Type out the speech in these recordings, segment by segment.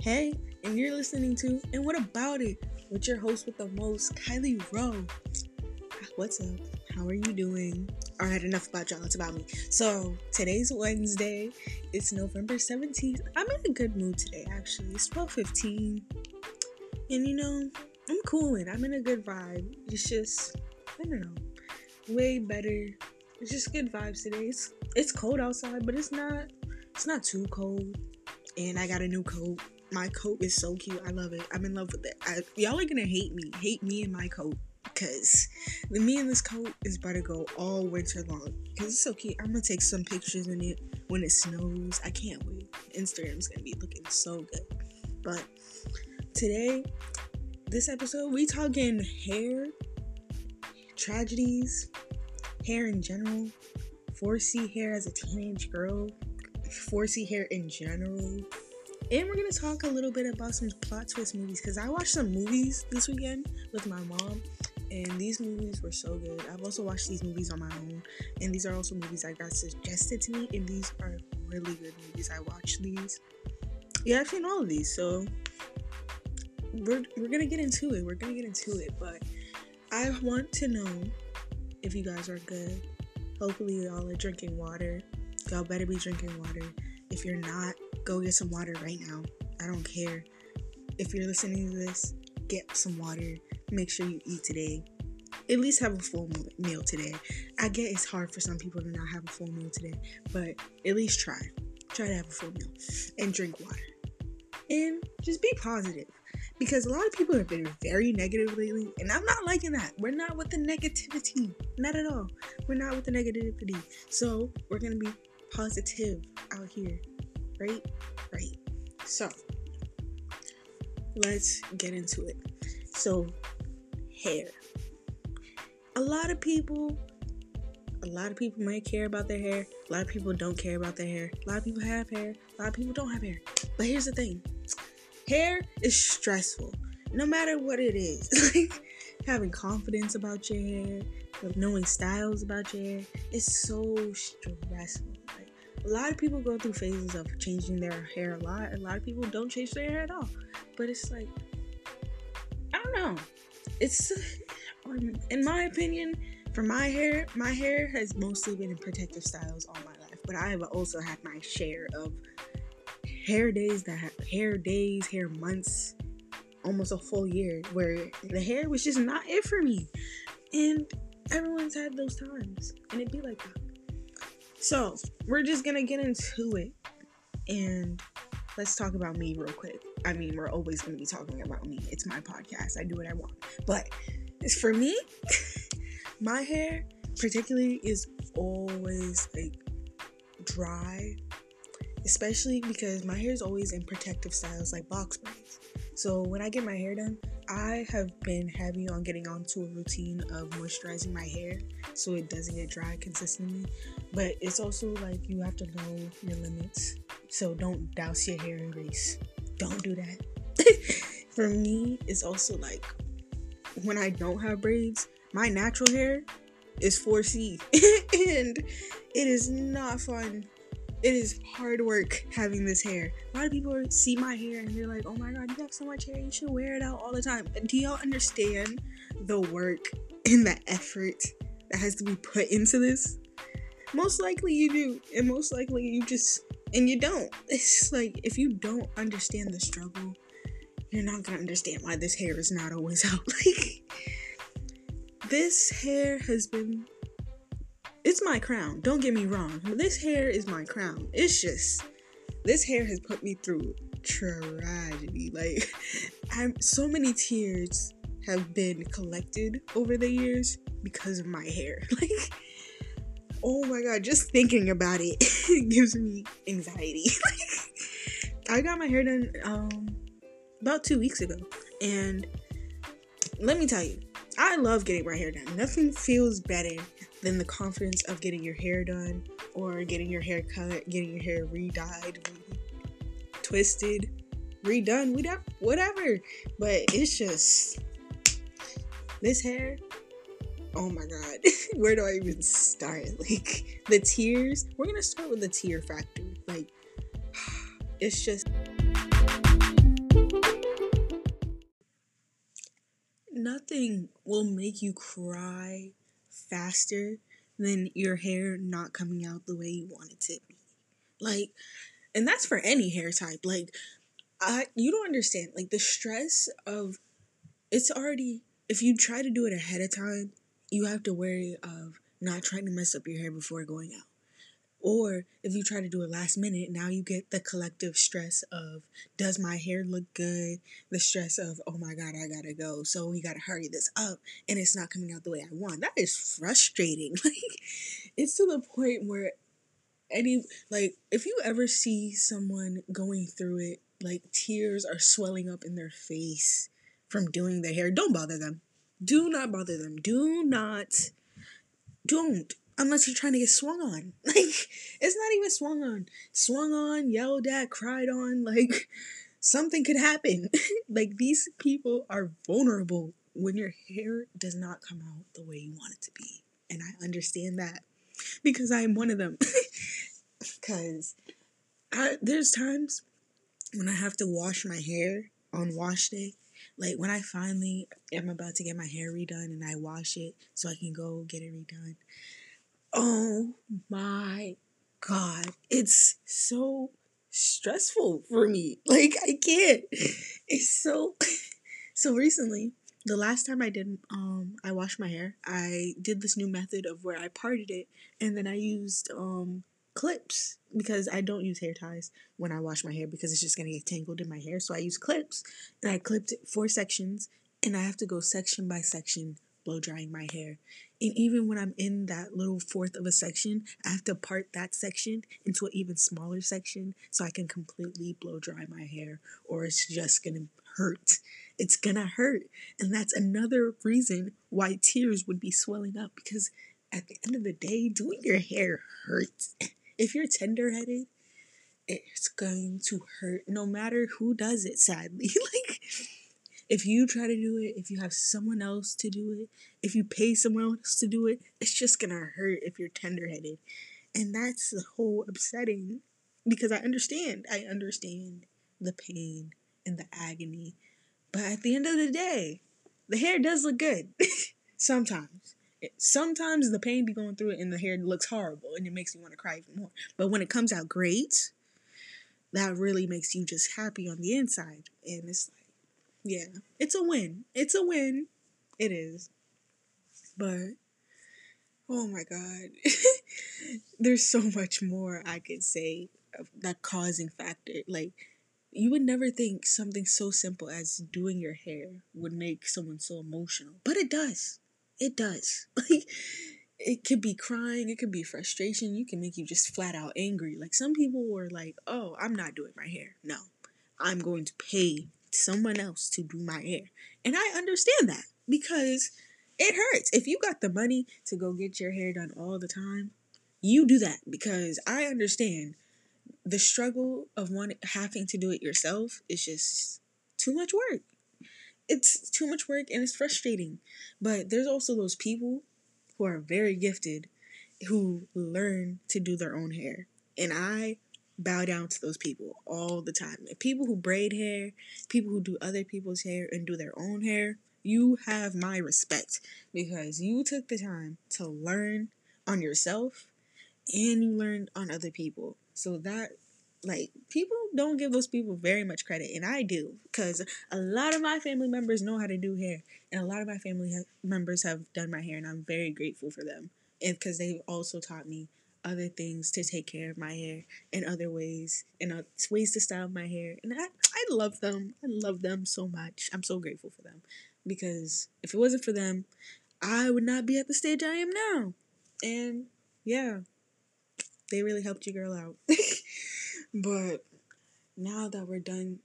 Hey, and you're listening to And What About It with your host with the most, Kylee Rowe. Ah, what's up? How are you doing? Alright, enough about y'all. It's about me. So, today's Wednesday. It's November 17th. I'm in a good mood today, actually. It's 12.15. And you know, I'm cooling. I'm in a good vibe. It's just, I don't know, way better. It's just good vibes today. It's, it's cold outside, but it's not, it's not too cold. And I got a new coat my coat is so cute. I love it. I'm in love with it. I, y'all are gonna hate me. Hate me and my coat. Cause the me in this coat is about to go all winter long. Cause it's so cute. I'm gonna take some pictures in it when it snows. I can't wait. Instagram's gonna be looking so good. But today, this episode, we talking hair, tragedies, hair in general, 4C hair as a teenage girl, 4C hair in general and we're gonna talk a little bit about some plot twist movies because I watched some movies this weekend with my mom, and these movies were so good. I've also watched these movies on my own, and these are also movies that got suggested to me, and these are really good movies. I watched these. Yeah, I've seen all of these, so we're we're gonna get into it. We're gonna get into it, but I want to know if you guys are good. Hopefully, y'all are drinking water. Y'all better be drinking water. If you're not, go get some water right now. I don't care. If you're listening to this, get some water. Make sure you eat today. At least have a full meal today. I get it's hard for some people to not have a full meal today, but at least try. Try to have a full meal and drink water. And just be positive because a lot of people have been very negative lately, and I'm not liking that. We're not with the negativity, not at all. We're not with the negativity. So we're gonna be positive out here right? Right. So, let's get into it. So, hair. A lot of people, a lot of people might care about their hair. A lot of people don't care about their hair. A lot of people have hair. A lot of people don't have hair. But here's the thing hair is stressful, no matter what it is. like having confidence about your hair, knowing styles about your hair, it's so stressful a lot of people go through phases of changing their hair a lot. A lot of people don't change their hair at all. But it's like, I don't know. It's, um, in my opinion, for my hair, my hair has mostly been in protective styles all my life. But I have also had my share of hair days that have hair days, hair months, almost a full year where the hair was just not it for me. And everyone's had those times. And it'd be like. So, we're just gonna get into it and let's talk about me real quick. I mean, we're always gonna be talking about me. It's my podcast, I do what I want. But for me, my hair, particularly, is always like dry, especially because my hair is always in protective styles like box braids. So, when I get my hair done, I have been heavy on getting onto a routine of moisturizing my hair so it doesn't get dry consistently. But it's also like you have to know your limits. So don't douse your hair in grease. Don't do that. For me, it's also like when I don't have braids, my natural hair is 4C and it is not fun it is hard work having this hair. A lot of people see my hair and they're like, oh my god, you have so much hair, you should wear it out all the time. Do y'all understand the work and the effort that has to be put into this? Most likely you do, and most likely you just, and you don't. It's like, if you don't understand the struggle, you're not gonna understand why this hair is not always out. Like, this hair has been it's my crown. Don't get me wrong. This hair is my crown. It's just this hair has put me through tragedy. Like I'm so many tears have been collected over the years because of my hair. Like oh my god, just thinking about it, gives me anxiety. I got my hair done um about 2 weeks ago and let me tell you, I love getting my hair done. Nothing feels better than the confidence of getting your hair done or getting your hair cut, getting your hair re-dyed, twisted, redone, whatever, whatever. But it's just this hair. Oh my god, where do I even start? Like the tears. We're gonna start with the tear factor. Like it's just. Nothing will make you cry faster than your hair not coming out the way you want it to be. Like, and that's for any hair type. Like, I you don't understand. Like the stress of it's already if you try to do it ahead of time, you have to worry of not trying to mess up your hair before going out. Or if you try to do it last minute, now you get the collective stress of does my hair look good? The stress of oh my god, I gotta go, so we gotta hurry this up, and it's not coming out the way I want. That is frustrating. Like it's to the point where any like if you ever see someone going through it, like tears are swelling up in their face from doing their hair, don't bother them. Do not bother them. Do not. Don't unless you're trying to get swung on. Like, it's not even swung on. Swung on, yelled at, cried on. Like, something could happen. like, these people are vulnerable when your hair does not come out the way you want it to be. And I understand that because I am one of them. Because there's times when I have to wash my hair on wash day. Like when I finally am about to get my hair redone and I wash it so I can go get it redone. Oh my God. It's so stressful for me. Like, I can't. It's so. So recently, the last time I did, um, I washed my hair, I did this new method of where I parted it and then I used, um, clips because I don't use hair ties when I wash my hair because it's just gonna get tangled in my hair. So I use clips and I clipped four sections and I have to go section by section blow drying my hair. And even when I'm in that little fourth of a section, I have to part that section into an even smaller section so I can completely blow dry my hair, or it's just gonna hurt. It's gonna hurt. And that's another reason why tears would be swelling up because at the end of the day, doing your hair hurts. If you're tender headed, it's going to hurt no matter who does it, sadly. like, if you try to do it, if you have someone else to do it, if you pay someone else to do it, it's just gonna hurt if you're tender headed. And that's the whole upsetting because I understand. I understand the pain and the agony. But at the end of the day, the hair does look good. sometimes. sometimes the pain be going through it and the hair looks horrible and it makes you want to cry even more. But when it comes out great, that really makes you just happy on the inside. And it's yeah, it's a win. It's a win. It is. But oh my god. There's so much more I could say of that causing factor. Like you would never think something so simple as doing your hair would make someone so emotional, but it does. It does. Like it could be crying, it could be frustration, you can make you just flat out angry. Like some people were like, "Oh, I'm not doing my hair." No. I'm going to pay someone else to do my hair. And I understand that because it hurts. If you got the money to go get your hair done all the time, you do that because I understand the struggle of one having to do it yourself is just too much work. It's too much work and it's frustrating. But there's also those people who are very gifted who learn to do their own hair. And I bow down to those people all the time. people who braid hair, people who do other people's hair and do their own hair, you have my respect because you took the time to learn on yourself and you learned on other people. So that like people don't give those people very much credit and I do because a lot of my family members know how to do hair and a lot of my family ha- members have done my hair and I'm very grateful for them and because they've also taught me other things to take care of my hair in other ways and ways to style my hair. And I, I love them. I love them so much. I'm so grateful for them. Because if it wasn't for them i would not be at the stage i am now. And yeah they really helped you girl out. But now that we're done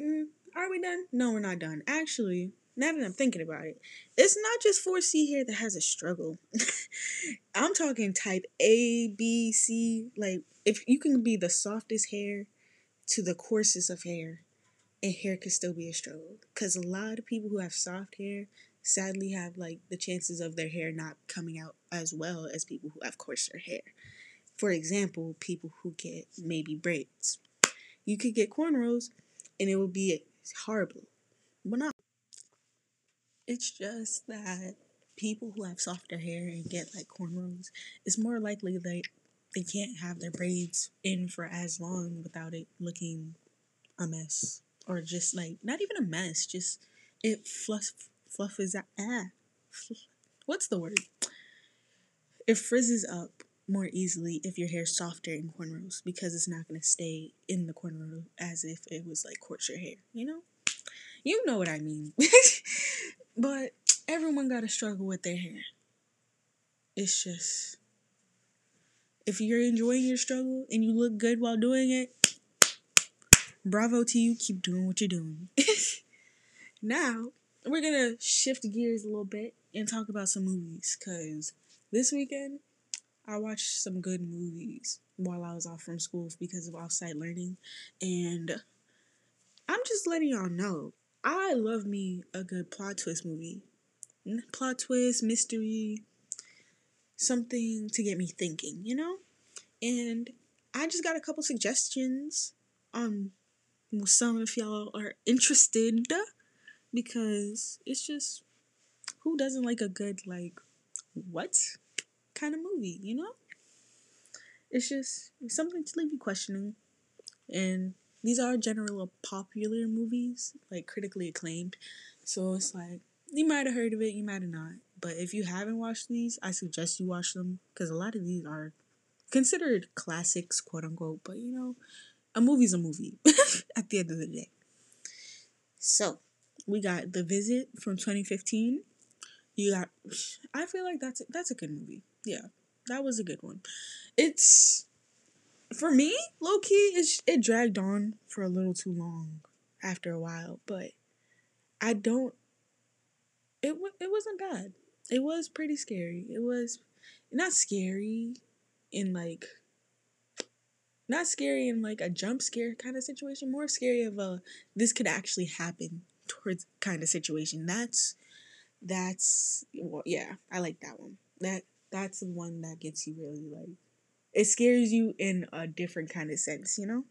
mm, are we done? No we're not done. Actually now that I'm thinking about it, it's not just 4C hair that has a struggle. I'm talking type A, B, C. Like, if you can be the softest hair to the coarsest of hair, and hair can still be a struggle. Because a lot of people who have soft hair sadly have like the chances of their hair not coming out as well as people who have coarser hair. For example, people who get maybe braids. You could get cornrows and it would be horrible. But not It's just that people who have softer hair and get like cornrows, it's more likely that they can't have their braids in for as long without it looking a mess or just like not even a mess, just it fluff fluff is ah what's the word? It frizzes up more easily if your hair's softer in cornrows because it's not gonna stay in the cornrow as if it was like coarser hair, you know? You know what I mean. but everyone gotta struggle with their hair. It's just if you're enjoying your struggle and you look good while doing it, bravo to you. Keep doing what you're doing. now, we're gonna shift gears a little bit and talk about some movies because this weekend I watched some good movies while I was off from school because of offsite learning. And I'm just letting y'all know I love me a good plot twist movie. Plot twist, mystery, something to get me thinking, you know? And I just got a couple suggestions on some if y'all are interested because it's just who doesn't like a good like what kind of movie, you know? It's just something to leave you questioning. And these are general popular movies, like critically acclaimed. So it's like you might have heard of it, you might have not. But if you haven't watched these, I suggest you watch them because a lot of these are considered classics, quote unquote. But you know, a movie's a movie at the end of the day. So we got The Visit from 2015. You got, I feel like that's that's a good movie. Yeah, that was a good one. It's for me, low key, it it dragged on for a little too long after a while, but I don't. It it wasn't bad. It was pretty scary. It was not scary in like not scary in like a jump scare kind of situation, more scary of a this could actually happen towards kind of situation. That's that's well, yeah, I like that one. That that's the one that gets you really like it scares you in a different kind of sense, you know?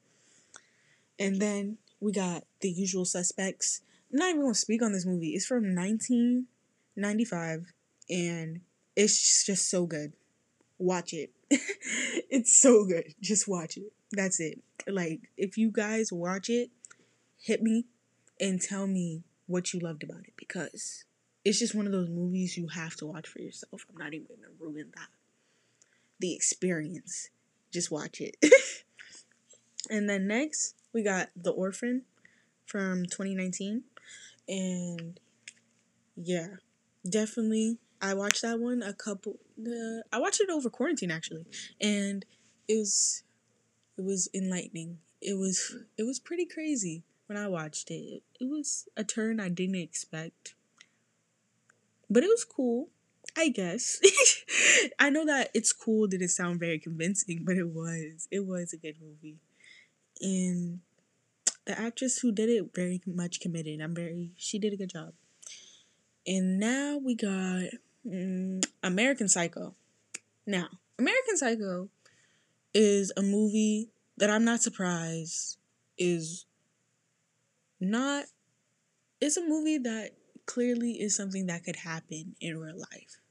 And then we got The Usual Suspects. I'm not even gonna speak on this movie. It's from 1995 and it's just so good. Watch it. it's so good. Just watch it. That's it. Like, if you guys watch it, hit me and tell me what you loved about it because it's just one of those movies you have to watch for yourself. I'm not even gonna ruin that. The experience. Just watch it. and then next, we got The Orphan from 2019. And yeah, definitely I watched that one a couple uh, I watched it over quarantine actually. And it was it was enlightening. It was it was pretty crazy when I watched it. It was a turn I didn't expect but it was cool, I guess. I know that it's cool didn't sound very convincing, but it was. It was a good movie. And the actress who did it very much committed. I'm very she did a good job. And now we got mm, American Psycho. Now, American Psycho is a movie that I'm not surprised is not it's a movie that clearly is something that could happen in real life.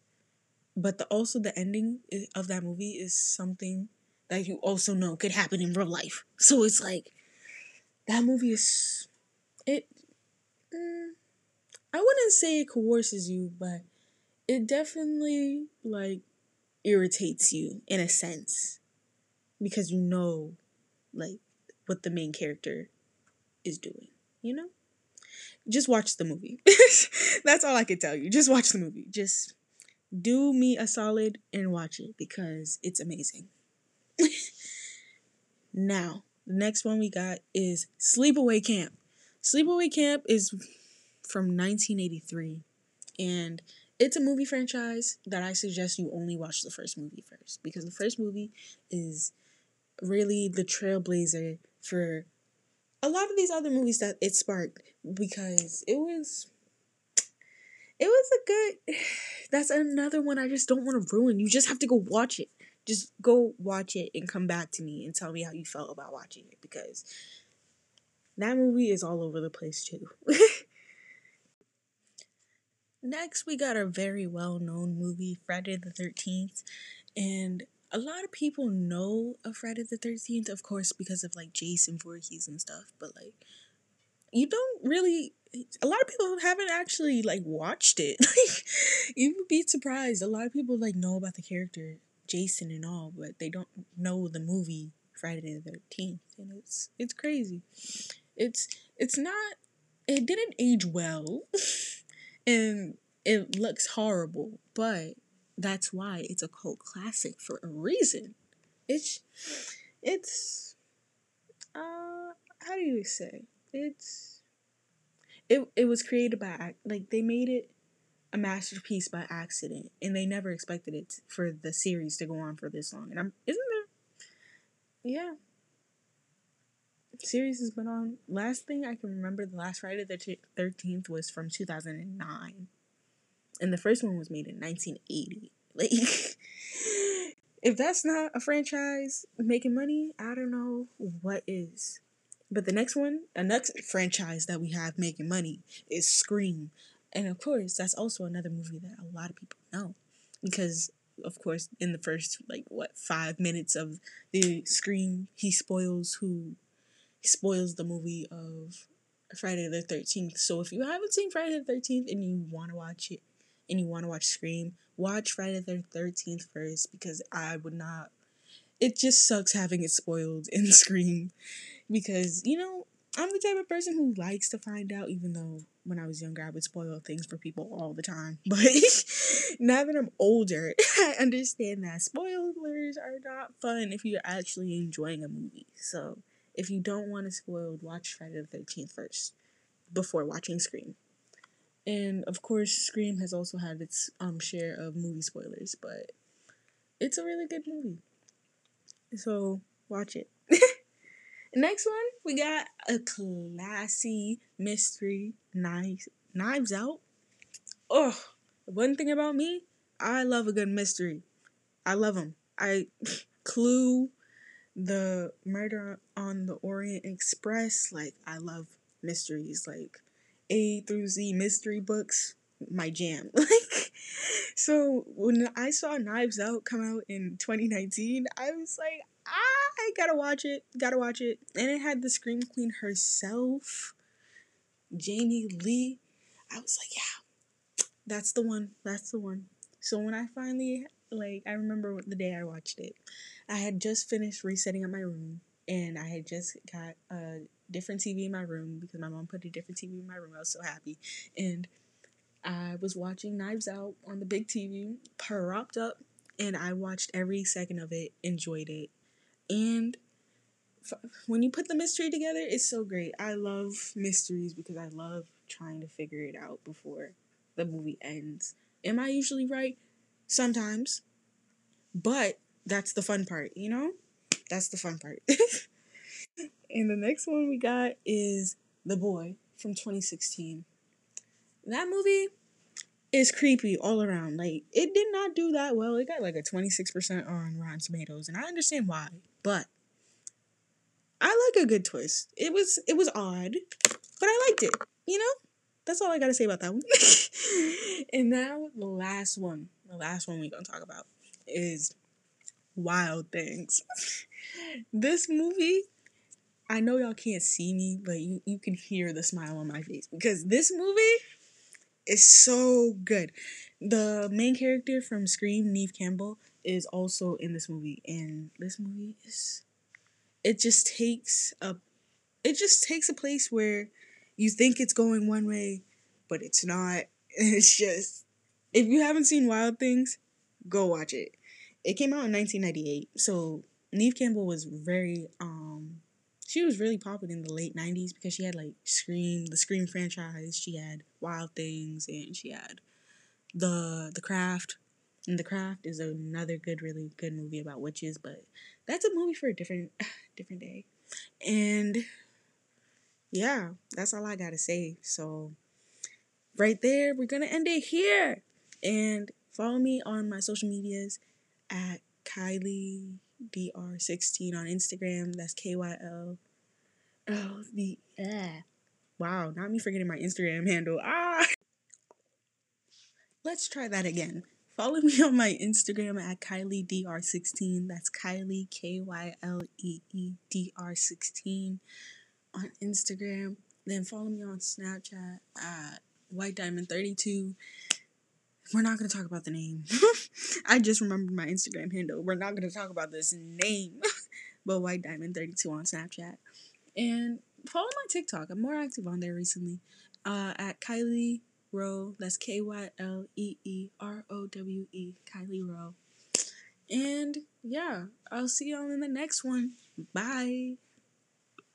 But the also the ending of that movie is something that you also know could happen in real life. So it's like that movie is it. Mm, I wouldn't say it coerces you, but it definitely like irritates you in a sense because you know like what the main character is doing, you know? just watch the movie. That's all I can tell you. Just watch the movie. Just do me a solid and watch it because it's amazing. now, the next one we got is Sleepaway Camp. Sleepaway Camp is from 1983 and it's a movie franchise that I suggest you only watch the first movie first because the first movie is really the trailblazer for a lot of these other movies that it sparked because it was it was a good that's another one I just don't want to ruin. You just have to go watch it. Just go watch it and come back to me and tell me how you felt about watching it because that movie is all over the place too. next we got a very well known movie, Friday the 13th. And a lot of people know of Friday the 13th, of course, because of like Jason Voorhees and stuff, but like you don't really a lot of people haven't actually like watched it. Like you would be surprised. A lot of people like know about the character Jason and all, but they don't know the movie Friday the 13th. And it's it's crazy. It's it's not it didn't age well. and it looks horrible, but that's why it's a cult classic for a reason. It's it's uh how do you say? It's it it was created by like they made it a masterpiece by accident and they never expected it for the series to go on for this long. And I'm isn't there yeah. Series has been on. Last thing I can remember, the last Friday the Thirteenth was from two thousand and nine, and the first one was made in nineteen eighty. Like, if that's not a franchise making money, I don't know what is. But the next one, the next franchise that we have making money is Scream. And of course, that's also another movie that a lot of people know. Because, of course, in the first, like, what, five minutes of the Scream, he spoils who, he spoils the movie of Friday the 13th. So if you haven't seen Friday the 13th and you want to watch it, and you want to watch Scream, watch Friday the 13th first because I would not. It just sucks having it spoiled in Scream because, you know, I'm the type of person who likes to find out, even though when I was younger I would spoil things for people all the time. But now that I'm older, I understand that spoilers are not fun if you're actually enjoying a movie. So if you don't want to spoil, watch Friday the 13th first before watching Scream. And of course, Scream has also had its um share of movie spoilers, but it's a really good movie. So watch it. Next one, we got a classy mystery knives knives out. Oh, one thing about me, I love a good mystery. I love them. I Clue, the Murder on the Orient Express. Like I love mysteries. Like a through Z mystery books my jam. Like, so when I saw Knives Out come out in 2019, I was like, I gotta watch it, gotta watch it. And it had the Scream Queen herself, Jamie Lee. I was like, yeah, that's the one, that's the one. So when I finally, like, I remember the day I watched it, I had just finished resetting up my room and I had just got a different TV in my room because my mom put a different TV in my room. I was so happy. And I was watching Knives Out on the big TV, propped up, and I watched every second of it, enjoyed it. And f- when you put the mystery together, it's so great. I love mysteries because I love trying to figure it out before the movie ends. Am I usually right? Sometimes. But that's the fun part, you know? That's the fun part. and the next one we got is The Boy from 2016. That movie is creepy all around. Like, it did not do that well. It got like a 26% on Rotten Tomatoes, and I understand why. But I like a good twist. It was it was odd, but I liked it. You know? That's all I gotta say about that one. and now the last one. The last one we're gonna talk about is Wild Things. this movie I know y'all can't see me, but you, you can hear the smile on my face because this movie is so good. The main character from Scream, Neve Campbell, is also in this movie, and this movie is it just takes a it just takes a place where you think it's going one way, but it's not. It's just if you haven't seen Wild Things, go watch it. It came out in 1998, so Neve Campbell was very um she was really popular in the late 90s because she had like Scream, the Scream franchise, she had Wild Things and she had the the Craft. And The Craft is another good really good movie about witches, but that's a movie for a different different day. And yeah, that's all I got to say. So right there, we're going to end it here. And follow me on my social medias at Kylee dr16 on Instagram. That's K Y L. Oh, the eh. Wow, not me forgetting my Instagram handle. Ah. let's try that again. Follow me on my Instagram at Kylee DR16. That's Kylee K Y L E E D R 16 on Instagram. Then follow me on Snapchat at White Diamond 32. We're not gonna talk about the name. I just remembered my Instagram handle. We're not gonna talk about this name, but White Diamond 32 on Snapchat. And follow my TikTok. I'm more active on there recently. Uh, at Kylee Rowe. That's K Y L E E R O W E. Kylee Rowe. And yeah, I'll see y'all in the next one. Bye.